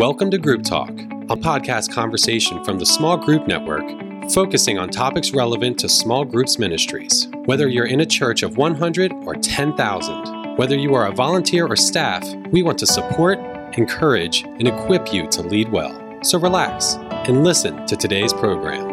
Welcome to Group Talk, a podcast conversation from the Small Group Network, focusing on topics relevant to small groups ministries. Whether you're in a church of 100 or 10,000, whether you are a volunteer or staff, we want to support, encourage, and equip you to lead well. So relax and listen to today's program.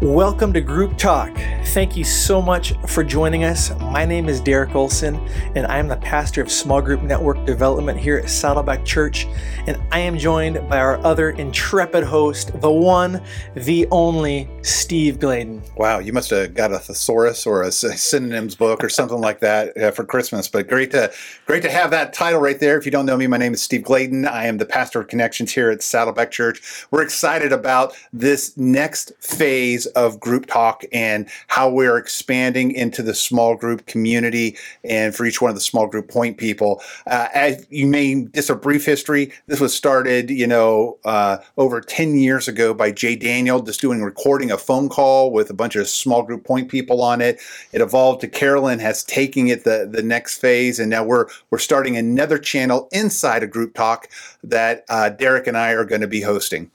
Welcome to Group Talk. Thank you so much for joining us. My name is Derek Olson, and I am the pastor of Small Group Network Development here at Saddleback Church. And I am joined by our other intrepid host, the one, the only Steve Gladen. Wow, you must have got a thesaurus or a synonyms book or something like that uh, for Christmas. But great to great to have that title right there. If you don't know me, my name is Steve Gladen. I am the pastor of Connections here at Saddleback Church. We're excited about this next phase of group talk and how we're expanding into the small group community and for each one of the small group point people. Uh, as you may, just a brief history, this was started, you know, uh, over 10 years ago by Jay Daniel, just doing recording a phone call with a bunch of small group point people on it. It evolved to Carolyn has taken it the, the next phase, and now we're we're starting another channel inside a Group Talk that uh, Derek and I are going to be hosting.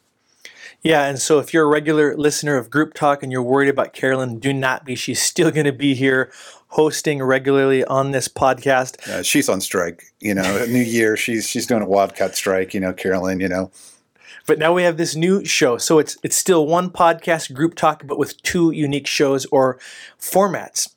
Yeah, and so if you're a regular listener of Group Talk and you're worried about Carolyn, do not be. She's still going to be here hosting regularly on this podcast. Uh, she's on strike. You know, New Year, she's she's doing a wildcat strike. You know, Carolyn. You know. But now we have this new show, so it's it's still one podcast, Group Talk, but with two unique shows or formats.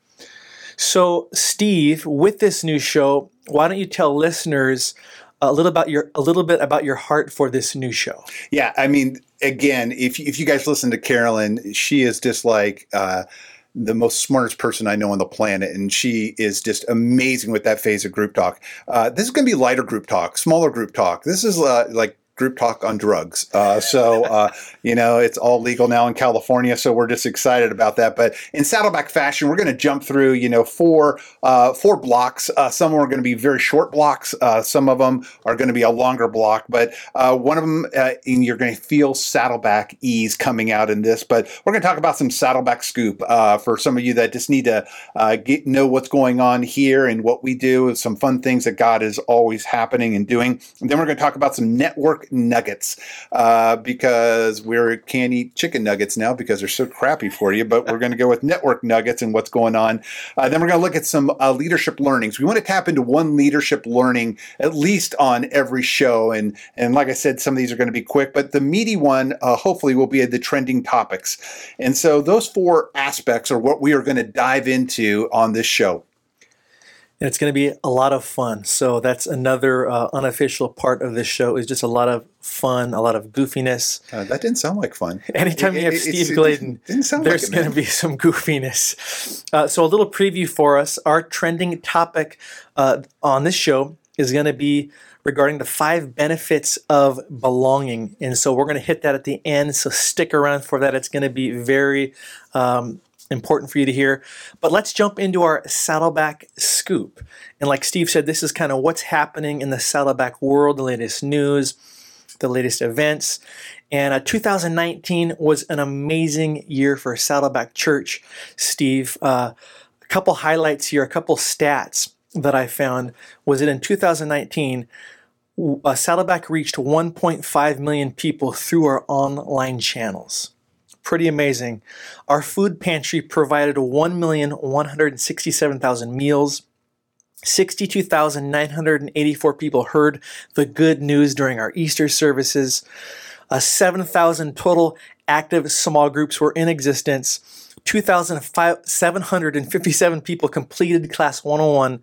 So, Steve, with this new show, why don't you tell listeners a little about your a little bit about your heart for this new show? Yeah, I mean, again, if if you guys listen to Carolyn, she is just like. Uh, the most smartest person I know on the planet, and she is just amazing with that phase of group talk. Uh, this is going to be lighter group talk, smaller group talk. This is uh, like group talk on drugs. Uh, so, uh, you know, it's all legal now in California. So we're just excited about that. But in Saddleback fashion, we're going to jump through, you know, four, uh, four blocks. Uh, some are going to be very short blocks. Uh, some of them are going to be a longer block. But uh, one of them, you're going to feel Saddleback ease coming out in this. But we're going to talk about some Saddleback scoop for some of you that just need to get, know what's going on here and what we do, some fun things that God is always happening and doing. And then we're going to talk about some network nuggets uh, because we can't eat chicken nuggets now because they're so crappy for you. But we're going to go with network nuggets and what's going on. Uh, then we're going to look at some uh, leadership learnings. We want to tap into one leadership learning at least on every show. And and like I said, some of these are going to be quick, but the meaty one uh, hopefully will be the trending topics. And so those four aspects are what we are going to dive into on this show and it's going to be a lot of fun. So that's another uh, unofficial part of this show is just a lot of fun, a lot of goofiness. Uh, that didn't sound like fun. Anytime it, you have it, Steve Gladen, there's like going to be some goofiness. Uh, so a little preview for us. Our trending topic uh, on this show is going to be regarding the five benefits of belonging. And so we're going to hit that at the end. So stick around for that. It's going to be very um, important for you to hear. But let's jump into our Saddleback scoop. And like Steve said, this is kind of what's happening in the Saddleback world, the latest news, the latest events. And uh, 2019 was an amazing year for Saddleback Church, Steve. Uh, a couple highlights here, a couple stats that I found was that in 2019, uh, Saddleback reached 1.5 million people through our online channels pretty amazing. Our food pantry provided 1,167,000 meals. 62,984 people heard the good news during our Easter services. Uh, 7,000 total active small groups were in existence. 2,757 people completed Class 101.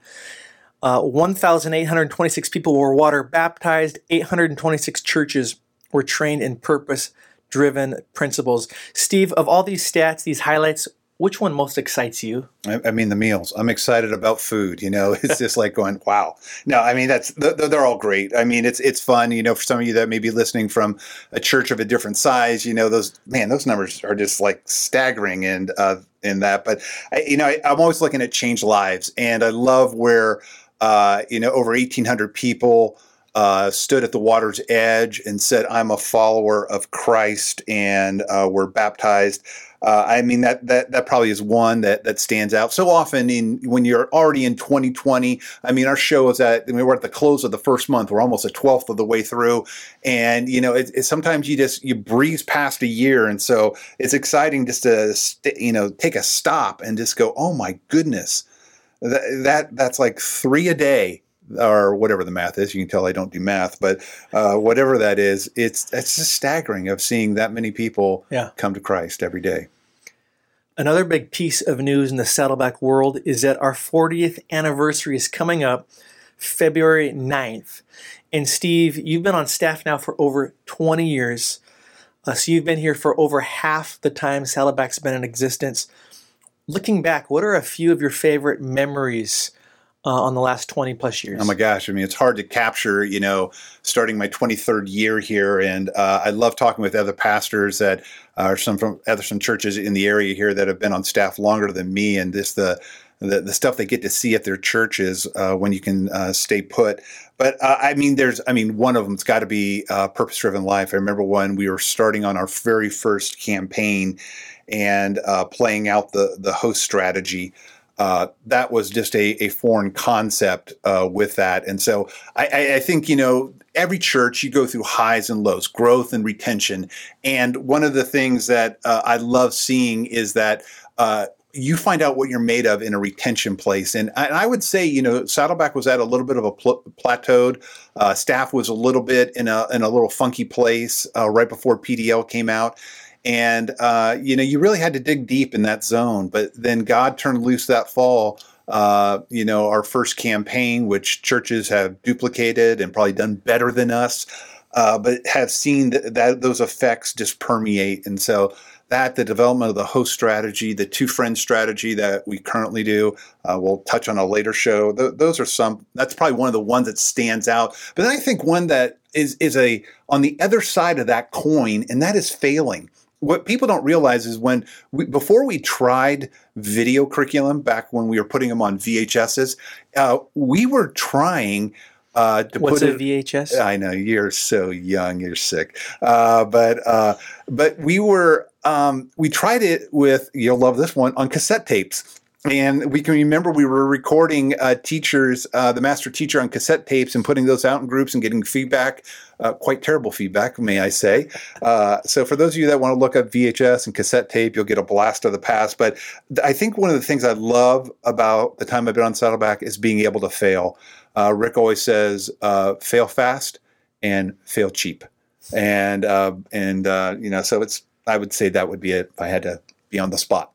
Uh, 1,826 people were water baptized. 826 churches were trained in purpose driven principles. Steve, of all these stats, these highlights, which one most excites you? I, I mean, the meals. I'm excited about food. You know, it's just like going, wow. No, I mean, that's they're all great. I mean, it's it's fun. You know, for some of you that may be listening from a church of a different size, you know, those man, those numbers are just like staggering and uh, in that. But I, you know, I, I'm always looking at change lives, and I love where uh, you know over 1,800 people uh, stood at the water's edge and said, I'm a follower of Christ and uh, were baptized. Uh, I mean that that that probably is one that that stands out. So often in when you're already in 2020, I mean our show is at I mean, we're at the close of the first month. We're almost a twelfth of the way through, and you know it, it, sometimes you just you breeze past a year, and so it's exciting just to st- you know take a stop and just go, oh my goodness, that, that that's like three a day or whatever the math is. You can tell I don't do math, but uh, whatever that is, it's it's just staggering of seeing that many people yeah. come to Christ every day. Another big piece of news in the Saddleback world is that our 40th anniversary is coming up February 9th. And Steve, you've been on staff now for over 20 years. Uh, so you've been here for over half the time Saddleback's been in existence. Looking back, what are a few of your favorite memories uh, on the last 20 plus years? Oh my gosh. I mean, it's hard to capture, you know, starting my 23rd year here. And uh, I love talking with other pastors that are some from other some churches in the area here that have been on staff longer than me. And this, the, the, the stuff they get to see at their churches uh, when you can uh, stay put. But uh, I mean, there's, I mean, one of them's got to be uh, purpose driven life. I remember when we were starting on our very first campaign and uh, playing out the the host strategy uh, that was just a, a foreign concept uh, with that. And so I, I, think, you know, every church you go through highs and lows, growth and retention. And one of the things that uh, I love seeing is that uh, you find out what you're made of in a retention place. And I, and I, would say, you know, Saddleback was at a little bit of a pl- plateaued. Uh, staff was a little bit in a, in a little funky place uh, right before PDL came out and uh, you know you really had to dig deep in that zone. But then God turned loose that fall. Uh, you know, our first campaign, which churches have duplicated and probably done better than us, uh, but have seen that, that, those effects just permeate. And so that the development of the host strategy, the two friend strategy that we currently do, uh, we'll touch on a later show. Th- those are some. That's probably one of the ones that stands out. But then I think one that is is a on the other side of that coin, and that is failing what people don't realize is when we, before we tried video curriculum back when we were putting them on VHSs, uh, we were trying uh, to put it What's put a VHS? I know you're so young, you're sick, uh, but uh, but we were um, we tried it with you'll love this one on cassette tapes and we can remember we were recording uh, teachers, uh, the master teacher on cassette tapes and putting those out in groups and getting feedback, uh, quite terrible feedback, may I say. Uh, so, for those of you that want to look up VHS and cassette tape, you'll get a blast of the past. But I think one of the things I love about the time I've been on Saddleback is being able to fail. Uh, Rick always says, uh, fail fast and fail cheap. And, and you know, so it's, I would say that would be it if I had to be on the spot.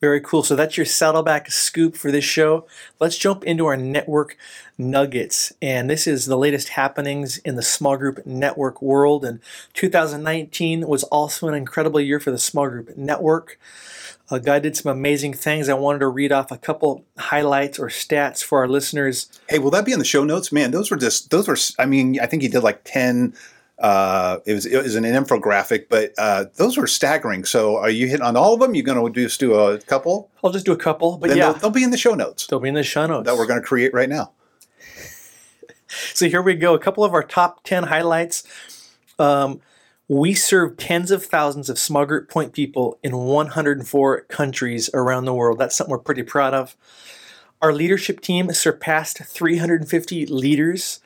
Very cool. So that's your Saddleback scoop for this show. Let's jump into our network nuggets. And this is the latest happenings in the small group network world. And 2019 was also an incredible year for the small group network. Uh, guy did some amazing things. I wanted to read off a couple highlights or stats for our listeners. Hey, will that be in the show notes? Man, those were just, those were, I mean, I think he did like 10 uh, it was it was an infographic, but uh, those were staggering. So, are you hitting on all of them? You're going to just do a couple? I'll just do a couple, but then yeah, they'll, they'll, be in the show notes. They'll be in the show notes that we're going to create right now. so here we go. A couple of our top ten highlights. Um, we serve tens of thousands of group point people in 104 countries around the world. That's something we're pretty proud of. Our leadership team surpassed 350 leaders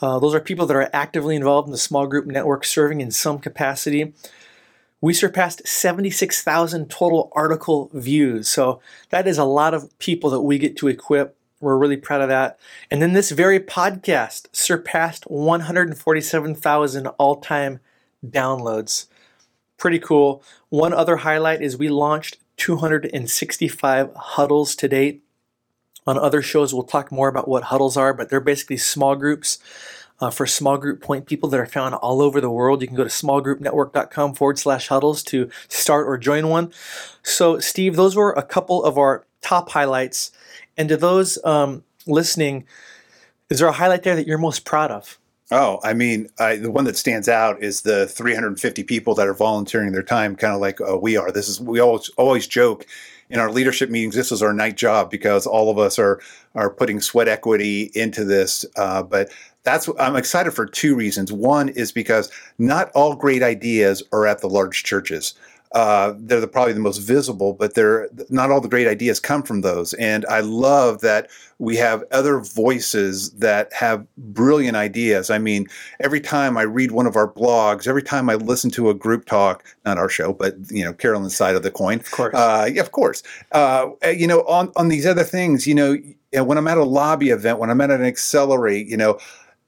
uh, those are people that are actively involved in the small group network, serving in some capacity. We surpassed 76,000 total article views. So that is a lot of people that we get to equip. We're really proud of that. And then this very podcast surpassed 147,000 all time downloads. Pretty cool. One other highlight is we launched 265 huddles to date. On other shows, we'll talk more about what huddles are, but they're basically small groups uh, for small group point people that are found all over the world. You can go to smallgroupnetwork.com forward slash huddles to start or join one. So, Steve, those were a couple of our top highlights. And to those um, listening, is there a highlight there that you're most proud of? Oh, I mean, I, the one that stands out is the 350 people that are volunteering their time, kind of like uh, we are. This is we always always joke in our leadership meetings. This is our night job because all of us are are putting sweat equity into this. Uh, but that's I'm excited for two reasons. One is because not all great ideas are at the large churches uh, they're the, probably the most visible, but they're not all the great ideas come from those. And I love that we have other voices that have brilliant ideas. I mean, every time I read one of our blogs, every time I listen to a group talk, not our show, but you know, Carolyn's side of the coin. Of course. Uh, yeah, of course. Uh, you know, on on these other things, you know, when I'm at a lobby event, when I'm at an accelerate, you know,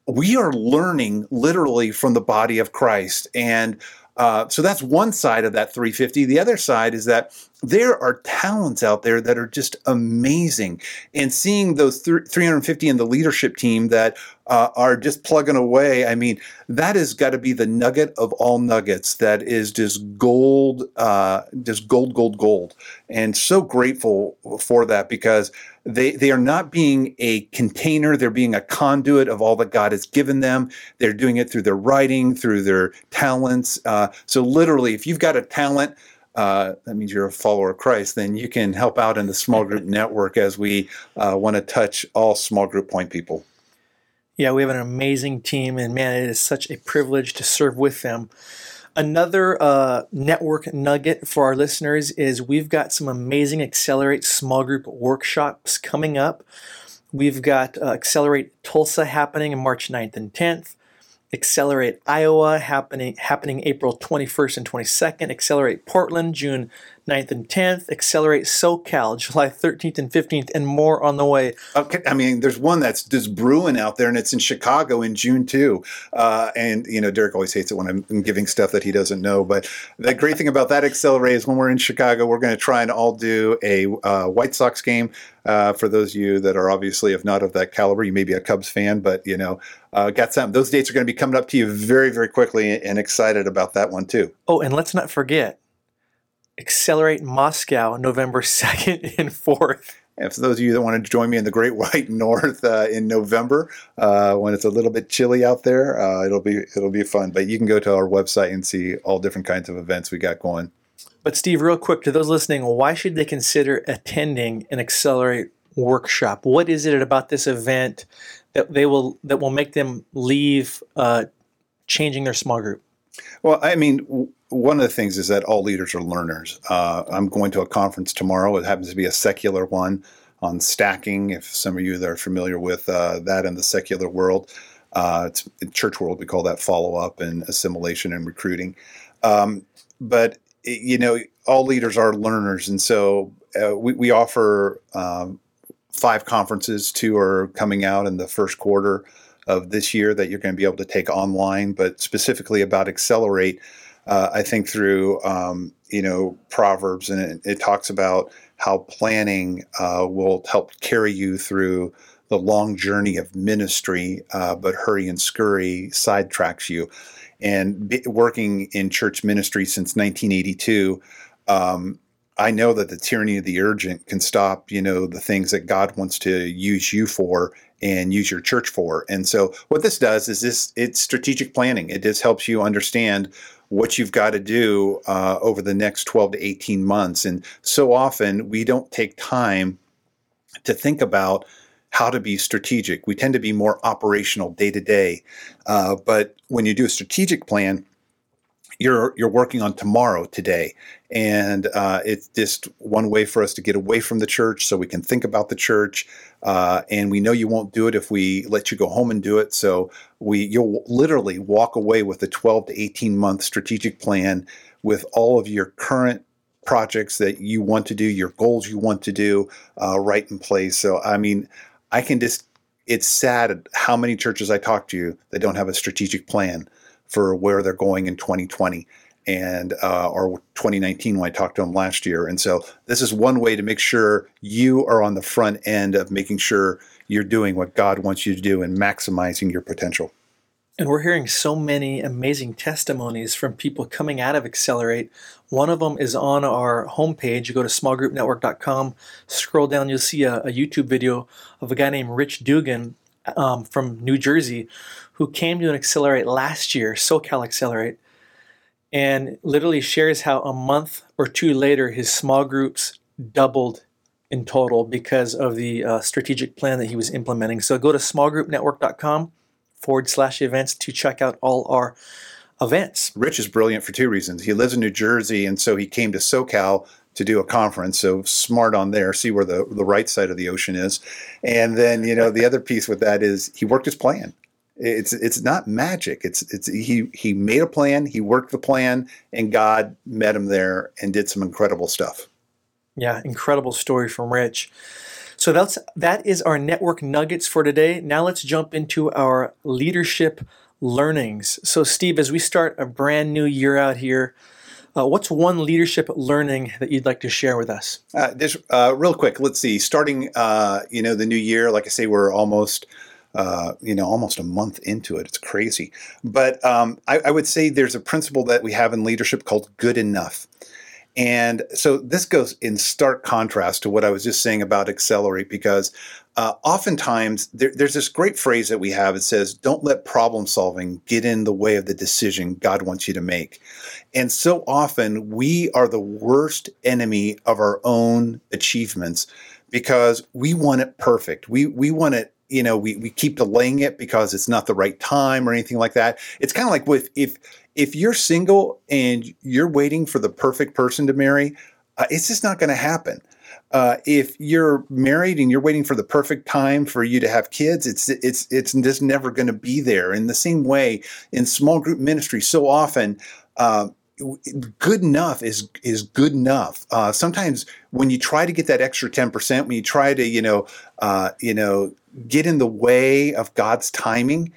we are learning literally from the body of Christ and uh, so that's one side of that 350. The other side is that there are talents out there that are just amazing. And seeing those th- 350 in the leadership team that uh, are just plugging away, I mean, that has got to be the nugget of all nuggets that is just gold, uh, just gold, gold, gold. And so grateful for that because they, they are not being a container, they're being a conduit of all that God has given them. They're doing it through their writing, through their talents. Uh, so, literally, if you've got a talent, uh, that means you're a follower of Christ, then you can help out in the small group network as we uh, want to touch all small group point people. Yeah, we have an amazing team, and man, it is such a privilege to serve with them. Another uh, network nugget for our listeners is we've got some amazing Accelerate small group workshops coming up. We've got uh, Accelerate Tulsa happening on March 9th and 10th. Accelerate Iowa happening happening April 21st and 22nd. Accelerate Portland June 9th and 10th, Accelerate SoCal, July 13th and 15th, and more on the way. Okay, I mean, there's one that's just brewing out there, and it's in Chicago in June too. Uh, and you know, Derek always hates it when I'm giving stuff that he doesn't know. But the great thing about that Accelerate is when we're in Chicago, we're going to try and all do a uh, White Sox game. Uh, for those of you that are obviously, if not of that caliber, you may be a Cubs fan, but you know, uh, got some. Those dates are going to be coming up to you very, very quickly, and excited about that one too. Oh, and let's not forget Accelerate Moscow, November 2nd and 4th. And for those of you that want to join me in the Great White North uh, in November, uh, when it's a little bit chilly out there, uh, it'll be it'll be fun. But you can go to our website and see all different kinds of events we got going. But Steve, real quick to those listening, why should they consider attending an Accelerate workshop? What is it about this event that they will that will make them leave uh, changing their small group? Well, I mean, one of the things is that all leaders are learners. Uh, I'm going to a conference tomorrow. It happens to be a secular one on stacking. If some of you that are familiar with uh, that in the secular world, uh, church world we call that follow up and assimilation and recruiting. Um, but you know, all leaders are learners, and so uh, we, we, offer um, five conferences. Two are coming out in the first quarter of this year that you're going to be able to take online, but specifically about Accelerate uh, I think through um, you know Proverbs, and it, it talks about how planning uh, will help carry you through the long journey of ministry, uh, but hurry and scurry sidetracks you. And working in church ministry since 1982, um, I know that the tyranny of the urgent can stop, you know, the things that God wants to use you for and use your church for. And so what this does is this it's strategic planning. It just helps you understand what you've got to do uh, over the next 12 to 18 months. And so often we don't take time to think about how to be strategic. We tend to be more operational day to day. Uh, but when you do a strategic plan, you're you're working on tomorrow today. And uh, it's just one way for us to get away from the church so we can think about the church. Uh, and we know you won't do it if we let you go home and do it. So we you'll literally walk away with a 12 to 18 month strategic plan with all of your current projects that you want to do your goals you want to do uh, right in place. So i mean i can just it's sad how many churches i talk to that don't have a strategic plan for where they're going in 2020 and uh, or 2019 when I talked to them last year. And so this is one way to make sure you are on the front end of making sure you're doing what God wants you to do and maximizing your potential. And we're hearing so many amazing testimonies from people coming out of Accelerate. One of them is on our homepage. You go to smallgroupnetwork.com, scroll down, you'll see a, a YouTube video of a guy named Rich Dugan um, from New Jersey who came to an Accelerate last year, SoCal Accelerate, and literally shares how a month or two later his small groups doubled in total because of the uh, strategic plan that he was implementing. So go to smallgroupnetwork.com forward slash events to check out all our events. Rich is brilliant for two reasons. He lives in New Jersey, and so he came to SoCal to do a conference. So smart on there, see where the, the right side of the ocean is. And then, you know, the other piece with that is he worked his plan. It's it's not magic. It's it's he he made a plan, he worked the plan, and God met him there and did some incredible stuff. Yeah, incredible story from Rich. So that's that is our network nuggets for today. Now let's jump into our leadership learnings. So Steve, as we start a brand new year out here, uh, what's one leadership learning that you'd like to share with us? Uh, uh, real quick, let's see. Starting, uh, you know, the new year, like I say, we're almost, uh, you know, almost a month into it. It's crazy, but um, I, I would say there's a principle that we have in leadership called good enough. And so this goes in stark contrast to what I was just saying about accelerate because uh, oftentimes there, there's this great phrase that we have. It says, don't let problem solving get in the way of the decision God wants you to make. And so often we are the worst enemy of our own achievements because we want it perfect. We, we want it you know we, we keep delaying it because it's not the right time or anything like that it's kind of like with if if you're single and you're waiting for the perfect person to marry, uh, it's just not going to happen. Uh, if you're married and you're waiting for the perfect time for you to have kids, it's it's it's just never going to be there. In the same way, in small group ministry, so often. Uh, good enough is is good enough. Uh, sometimes when you try to get that extra ten percent, when you try to you know uh, you know get in the way of God's timing,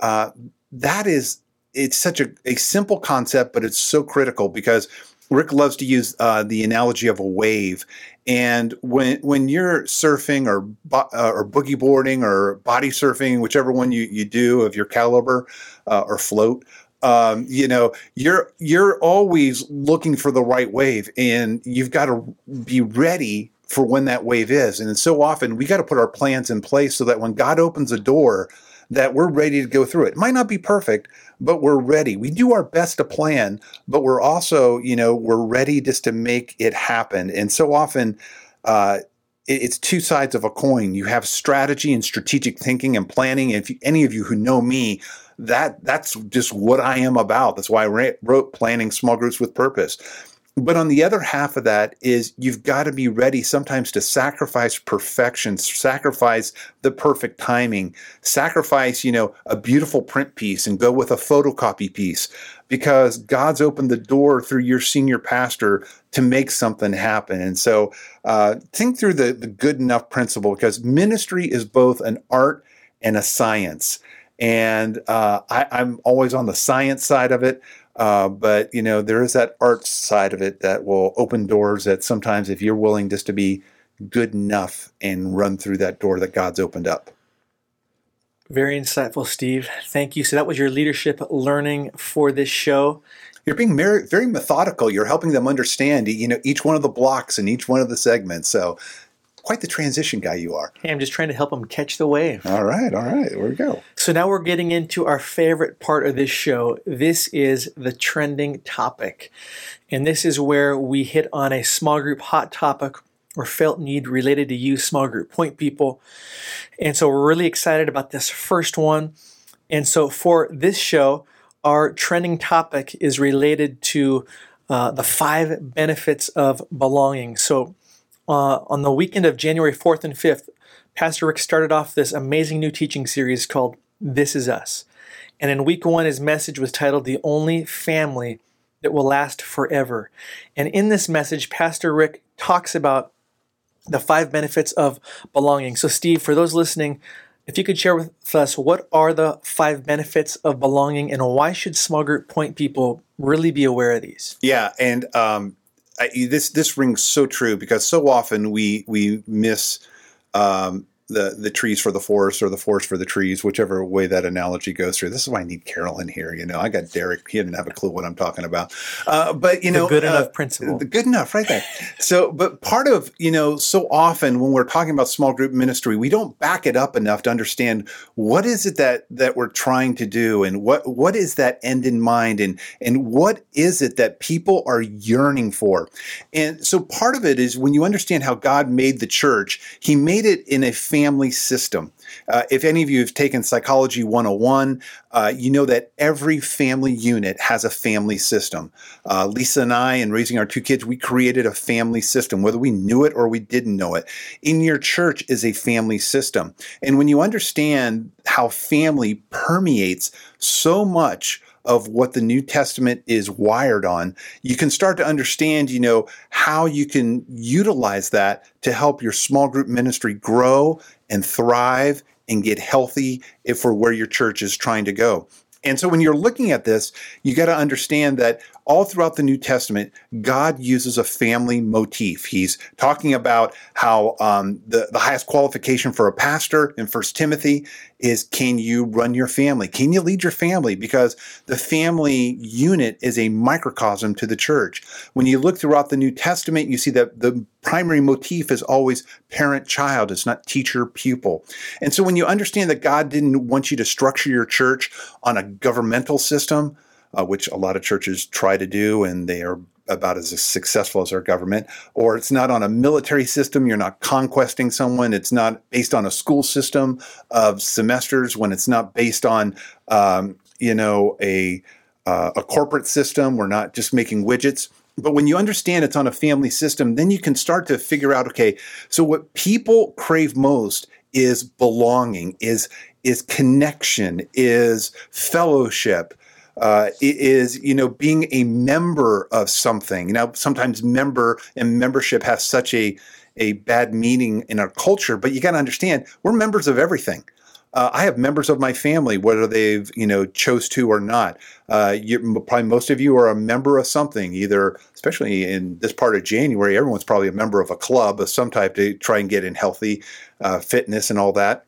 uh, that is it's such a, a simple concept, but it's so critical because Rick loves to use uh, the analogy of a wave. And when when you're surfing or uh, or boogie boarding or body surfing, whichever one you, you do of your caliber uh, or float, um, you know you're you're always looking for the right wave, and you've got to be ready for when that wave is. And so often we got to put our plans in place so that when God opens a door, that we're ready to go through it. It might not be perfect, but we're ready. We do our best to plan, but we're also, you know, we're ready just to make it happen. And so often, uh, it's two sides of a coin. You have strategy and strategic thinking and planning. If any of you who know me, that that's just what I am about. That's why I wrote Planning Small Groups with Purpose. But on the other half of that is you've got to be ready sometimes to sacrifice perfection, sacrifice the perfect timing, sacrifice, you know, a beautiful print piece and go with a photocopy piece because God's opened the door through your senior pastor to make something happen. And so uh, think through the, the good enough principle because ministry is both an art and a science. And uh, I, I'm always on the science side of it. Uh, but you know, there is that art side of it that will open doors that sometimes if you're willing just to be good enough and run through that door that God's opened up. Very insightful, Steve. Thank you. So that was your leadership learning for this show. You're being very, very methodical. You're helping them understand, you know, each one of the blocks and each one of the segments. So quite the transition guy you are. Hey, I'm just trying to help them catch the wave. All right, all right, there we go. So now we're getting into our favorite part of this show. This is the trending topic. And this is where we hit on a small group hot topic or felt need related to you, small group point people. And so we're really excited about this first one. And so for this show, our trending topic is related to uh, the five benefits of belonging. So uh, on the weekend of January 4th and 5th, Pastor Rick started off this amazing new teaching series called This Is Us. And in week one, his message was titled The Only Family That Will Last Forever. And in this message, Pastor Rick talks about the five benefits of belonging. So, Steve, for those listening, if you could share with us what are the five benefits of belonging and why should small group point people really be aware of these? Yeah, and um, I, this this rings so true because so often we we miss um, the the trees for the forest or the forest for the trees, whichever way that analogy goes through. This is why I need Carolyn here. You know, I got Derek; he didn't have a clue what I'm talking about. Uh, but you know, good uh, enough principle, the good enough, right there. so, but part of you know, so often when we're talking about small group ministry, we don't back it up enough to understand what is it that that we're trying to do, and what what is that end in mind, and and what is it that people are yearning for. And so, part of it is when you understand how God made the church, He made it in a family system. Uh, if any of you have taken Psychology 101, uh, you know that every family unit has a family system. Uh, Lisa and I, in raising our two kids, we created a family system, whether we knew it or we didn't know it. In your church is a family system. And when you understand how family permeates so much of what the New Testament is wired on, you can start to understand, you know, how you can utilize that to help your small group ministry grow and thrive and get healthy if for where your church is trying to go. And so when you're looking at this, you got to understand that all throughout the New Testament, God uses a family motif. He's talking about how um, the, the highest qualification for a pastor in First Timothy is can you run your family? Can you lead your family? Because the family unit is a microcosm to the church. When you look throughout the New Testament, you see that the primary motif is always parent child, it's not teacher pupil. And so when you understand that God didn't want you to structure your church on a governmental system, uh, which a lot of churches try to do, and they are about as successful as our government, or it's not on a military system. You're not conquesting someone. It's not based on a school system of semesters. When it's not based on, um, you know, a uh, a corporate system. We're not just making widgets. But when you understand it's on a family system, then you can start to figure out, okay, so what people crave most is belonging, is is connection, is fellowship, uh, is you know being a member of something. Now, sometimes member and membership has such a a bad meaning in our culture, but you got to understand we're members of everything. Uh, I have members of my family, whether they've you know chose to or not. Uh, you, probably most of you are a member of something, either especially in this part of January. Everyone's probably a member of a club of some type to try and get in healthy uh, fitness and all that.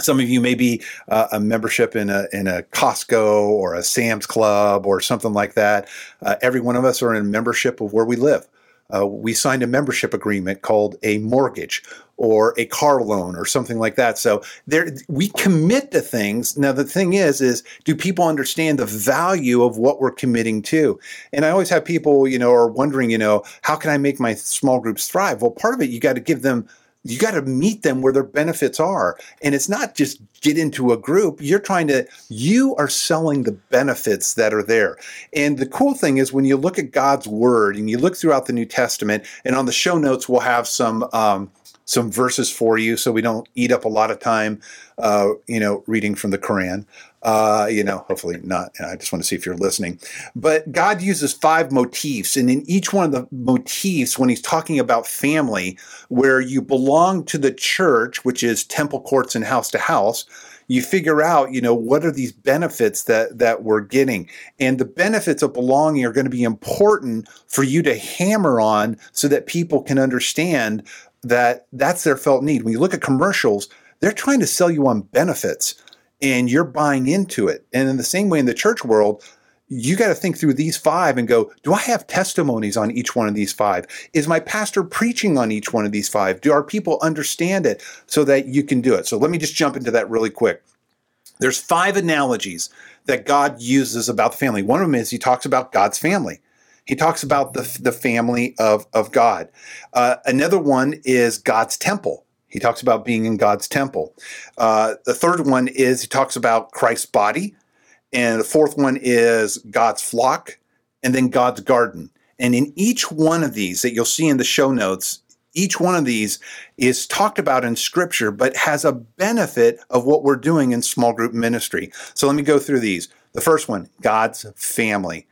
Some of you may be uh, a membership in a in a Costco or a Sam's Club or something like that. Uh, every one of us are in a membership of where we live. Uh, we signed a membership agreement called a mortgage or a car loan or something like that. So there, we commit to things. Now the thing is, is do people understand the value of what we're committing to? And I always have people, you know, are wondering, you know, how can I make my small groups thrive? Well, part of it, you got to give them you got to meet them where their benefits are. And it's not just get into a group you're trying to you are selling the benefits that are there. And the cool thing is when you look at god's word and you look throughout the new testament and on the show notes we'll have some um, some verses for you so we don't eat up a lot of time uh, you know reading from the quran uh, you know, hopefully not. I just want to see if you're listening. But God uses five motifs, and in each one of the motifs, when He's talking about family, where you belong to the church, which is temple courts and house to house, you figure out, you know, what are these benefits that that we're getting, and the benefits of belonging are going to be important for you to hammer on, so that people can understand that that's their felt need. When you look at commercials, they're trying to sell you on benefits and you're buying into it. And in the same way in the church world, you got to think through these five and go, do I have testimonies on each one of these five? Is my pastor preaching on each one of these five? Do our people understand it so that you can do it? So let me just jump into that really quick. There's five analogies that God uses about the family. One of them is he talks about God's family. He talks about the, the family of, of God. Uh, another one is God's temple. He talks about being in God's temple. Uh, the third one is he talks about Christ's body. And the fourth one is God's flock, and then God's garden. And in each one of these that you'll see in the show notes, each one of these is talked about in scripture, but has a benefit of what we're doing in small group ministry. So let me go through these. The first one, God's family.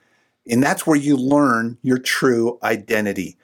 And that's where you learn your true identity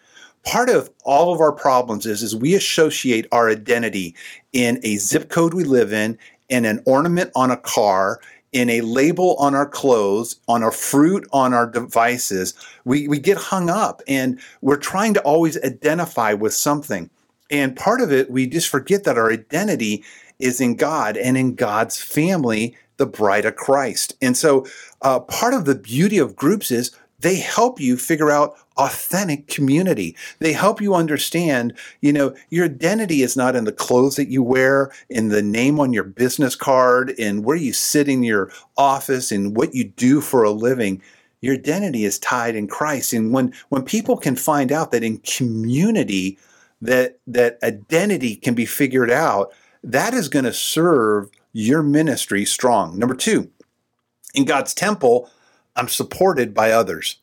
part of all of our problems is is we associate our identity in a zip code we live in in an ornament on a car in a label on our clothes on a fruit on our devices we, we get hung up and we're trying to always identify with something And part of it, we just forget that our identity is in God and in God's family, the bride of Christ. And so, uh, part of the beauty of groups is they help you figure out authentic community. They help you understand, you know, your identity is not in the clothes that you wear, in the name on your business card, in where you sit in your office, and what you do for a living. Your identity is tied in Christ. And when when people can find out that in community that that identity can be figured out, that is going to serve your ministry strong. Number 2, in God's temple, I'm supported by others.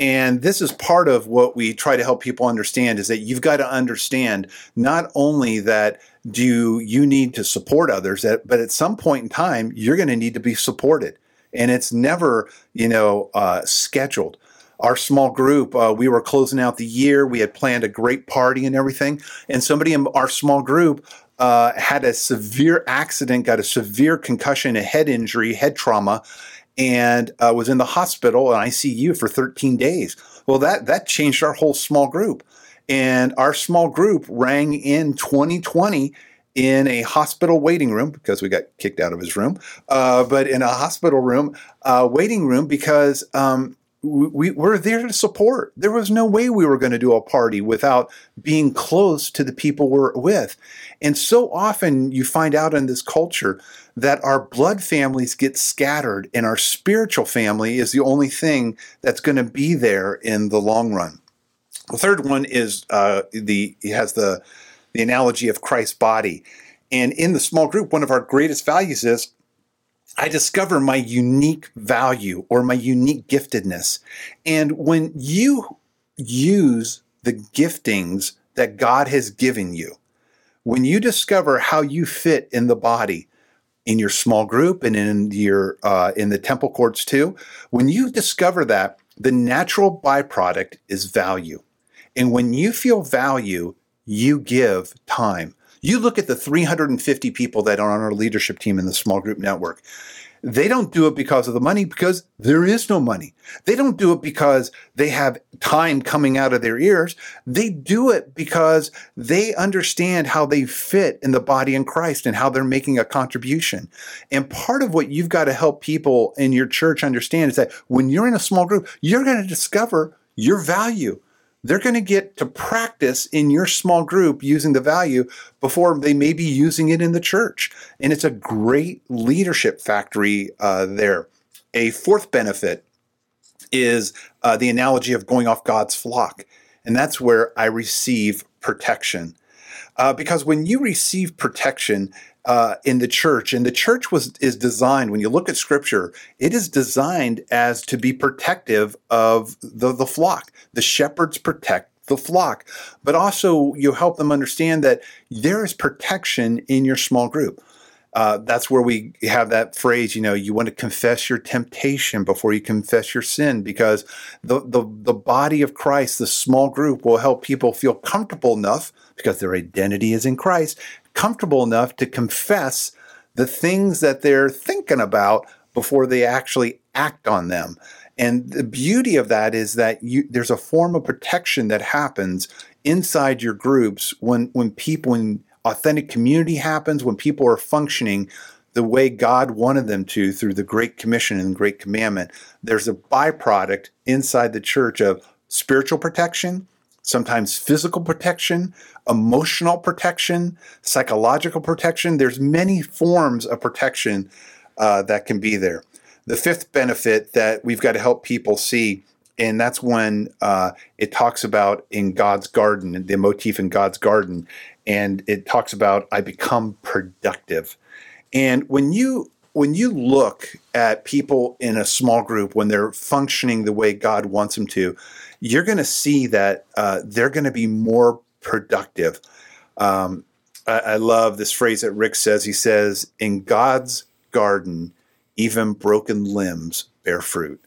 And this is part of what we try to help people understand is that you've got to understand not only that do you need to support others, but at some point in time, you're going to need to be supported. And it's never, you know, uh, scheduled. Our small group, uh, we were closing out the year. We had planned a great party and everything. And somebody in our small group uh, had a severe accident, got a severe concussion, a head injury, head trauma, and uh, was in the hospital and ICU for 13 days. Well, that that changed our whole small group, and our small group rang in 2020 in a hospital waiting room because we got kicked out of his room, uh, but in a hospital room uh, waiting room because um, we were there to support. There was no way we were going to do a party without being close to the people we're with. And so often you find out in this culture that our blood families get scattered and our spiritual family is the only thing that's going to be there in the long run. The third one is uh, the has the the analogy of Christ's body. And in the small group, one of our greatest values is I discover my unique value or my unique giftedness. And when you use the giftings that God has given you, when you discover how you fit in the body, in your small group and in your uh, in the temple courts too, when you discover that, the natural byproduct is value. And when you feel value, you give time. You look at the 350 people that are on our leadership team in the small group network. They don't do it because of the money, because there is no money. They don't do it because they have time coming out of their ears. They do it because they understand how they fit in the body in Christ and how they're making a contribution. And part of what you've got to help people in your church understand is that when you're in a small group, you're going to discover your value they're going to get to practice in your small group using the value before they may be using it in the church. And it's a great leadership factory uh, there. A fourth benefit is uh, the analogy of going off God's flock. And that's where I receive protection. Uh, because when you receive protection, uh, in the church, and the church was is designed. When you look at Scripture, it is designed as to be protective of the the flock. The shepherds protect the flock, but also you help them understand that there is protection in your small group. Uh, that's where we have that phrase, you know, you want to confess your temptation before you confess your sin, because the, the, the body of Christ, the small group, will help people feel comfortable enough because their identity is in Christ comfortable enough to confess the things that they're thinking about before they actually act on them. And the beauty of that is that you, there's a form of protection that happens inside your groups when when people when authentic community happens, when people are functioning the way God wanted them to through the Great Commission and the Great Commandment. There's a byproduct inside the church of spiritual protection, sometimes physical protection, emotional protection, psychological protection. There's many forms of protection uh, that can be there. The fifth benefit that we've got to help people see, and that's when uh, it talks about in God's garden, the motif in God's garden, and it talks about I become productive. And when you when you look at people in a small group when they're functioning the way God wants them to, you're going to see that uh, they're going to be more productive. Um, I, I love this phrase that Rick says. He says, In God's garden, even broken limbs bear fruit.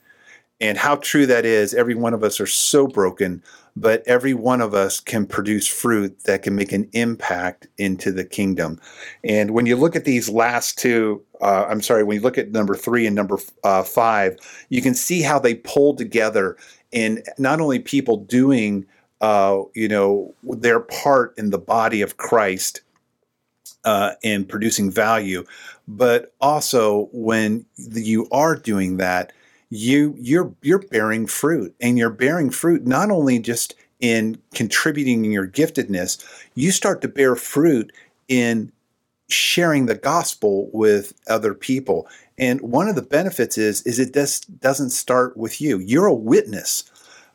And how true that is. Every one of us are so broken, but every one of us can produce fruit that can make an impact into the kingdom. And when you look at these last two, uh, I'm sorry, when you look at number three and number uh, five, you can see how they pull together in not only people doing uh, you know, their part in the body of Christ uh, in producing value. But also, when you are doing that, you you're you're bearing fruit, and you're bearing fruit not only just in contributing your giftedness, you start to bear fruit in sharing the gospel with other people. And one of the benefits is is it does doesn't start with you. You're a witness.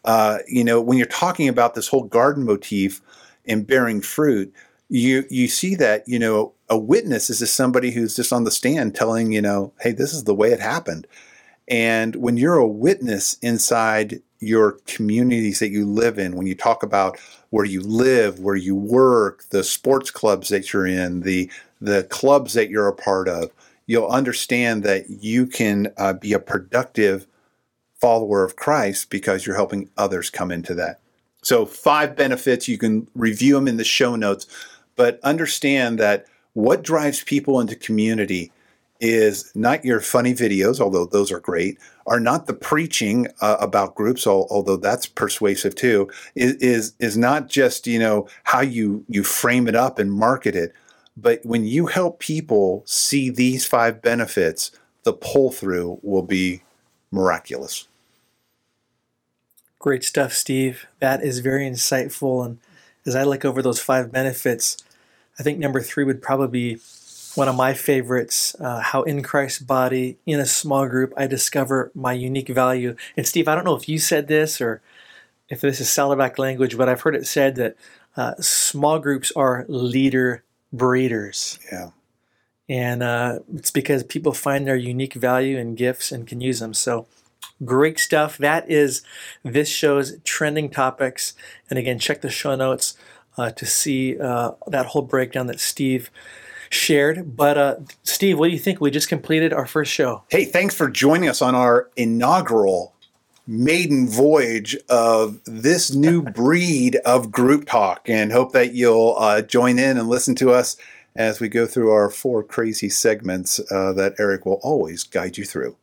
Uh, you know, when you're talking about this whole garden motif and bearing fruit, you you see that you know a witness is just somebody who's just on the stand telling you know, hey, this is the way it happened. And when you're a witness inside your communities that you live in, when you talk about where you live, where you work, the sports clubs that you're in, the the clubs that you're a part of, you'll understand that you can uh, be a productive follower of Christ because you're helping others come into that. So, five benefits, you can review them in the show notes, but understand that what drives people into community is not your funny videos, although those are great, are not the preaching uh, about groups, although that's persuasive too. Is, is is not just you know how you you frame it up and market it, but when you help people see these five benefits, the pull through will be miraculous. Great stuff, Steve. That is very insightful. And as I look over those five benefits, I think number three would probably be one of my favorites uh, how in Christ's body, in a small group, I discover my unique value. And Steve, I don't know if you said this or if this is Saddleback language, but I've heard it said that uh, small groups are leader breeders. Yeah. And uh, it's because people find their unique value and gifts and can use them. So great stuff. That is this show's trending topics. And again, check the show notes uh, to see uh, that whole breakdown that Steve shared. But uh, Steve, what do you think? We just completed our first show. Hey, thanks for joining us on our inaugural maiden voyage of this new breed of group talk and hope that you'll uh, join in and listen to us as we go through our four crazy segments uh, that Eric will always guide you through.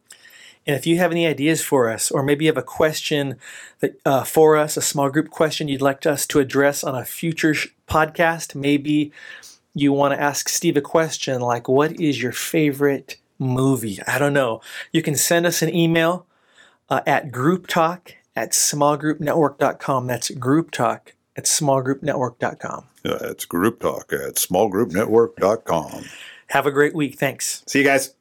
And if you have any ideas for us, or maybe you have a question that, uh, for us, a small group question you'd like us to address on a future sh- podcast, maybe you want to ask Steve a question like, What is your favorite movie? I don't know. You can send us an email uh, at grouptalk at smallgroupnetwork.com. That's grouptalk at smallgroupnetwork.com. Yeah, it's group talk at smallgroupnetwork.com. Have a great week. Thanks. See you guys.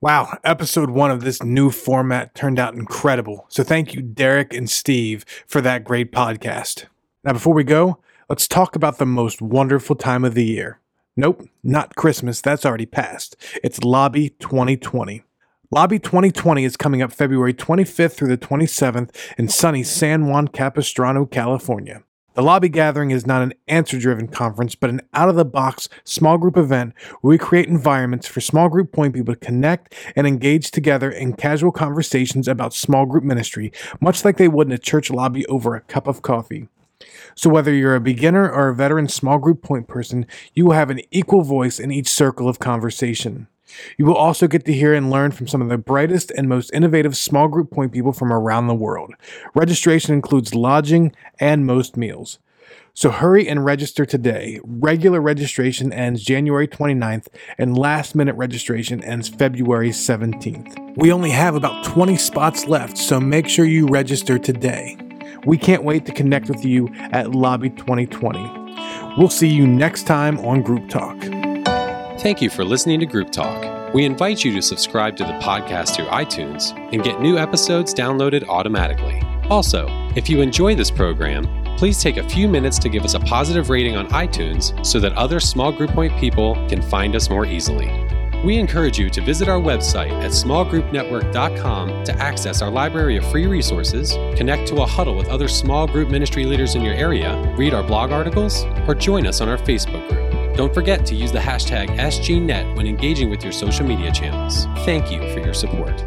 Wow, episode one of this new format turned out incredible. So thank you, Derek and Steve, for that great podcast. Now, before we go, let's talk about the most wonderful time of the year. Nope, not Christmas, that's already passed. It's Lobby 2020. Lobby 2020 is coming up February 25th through the 27th in sunny San Juan Capistrano, California. The Lobby Gathering is not an answer driven conference, but an out of the box small group event where we create environments for small group point people to connect and engage together in casual conversations about small group ministry, much like they would in a church lobby over a cup of coffee. So, whether you're a beginner or a veteran small group point person, you will have an equal voice in each circle of conversation. You will also get to hear and learn from some of the brightest and most innovative small group point people from around the world. Registration includes lodging and most meals. So hurry and register today. Regular registration ends January 29th and last minute registration ends February 17th. We only have about 20 spots left, so make sure you register today. We can't wait to connect with you at Lobby 2020. We'll see you next time on Group Talk. Thank you for listening to Group Talk. We invite you to subscribe to the podcast through iTunes and get new episodes downloaded automatically. Also, if you enjoy this program, please take a few minutes to give us a positive rating on iTunes so that other small group point people can find us more easily. We encourage you to visit our website at smallgroupnetwork.com to access our library of free resources, connect to a huddle with other small group ministry leaders in your area, read our blog articles, or join us on our Facebook group. Don't forget to use the hashtag SGNet when engaging with your social media channels. Thank you for your support.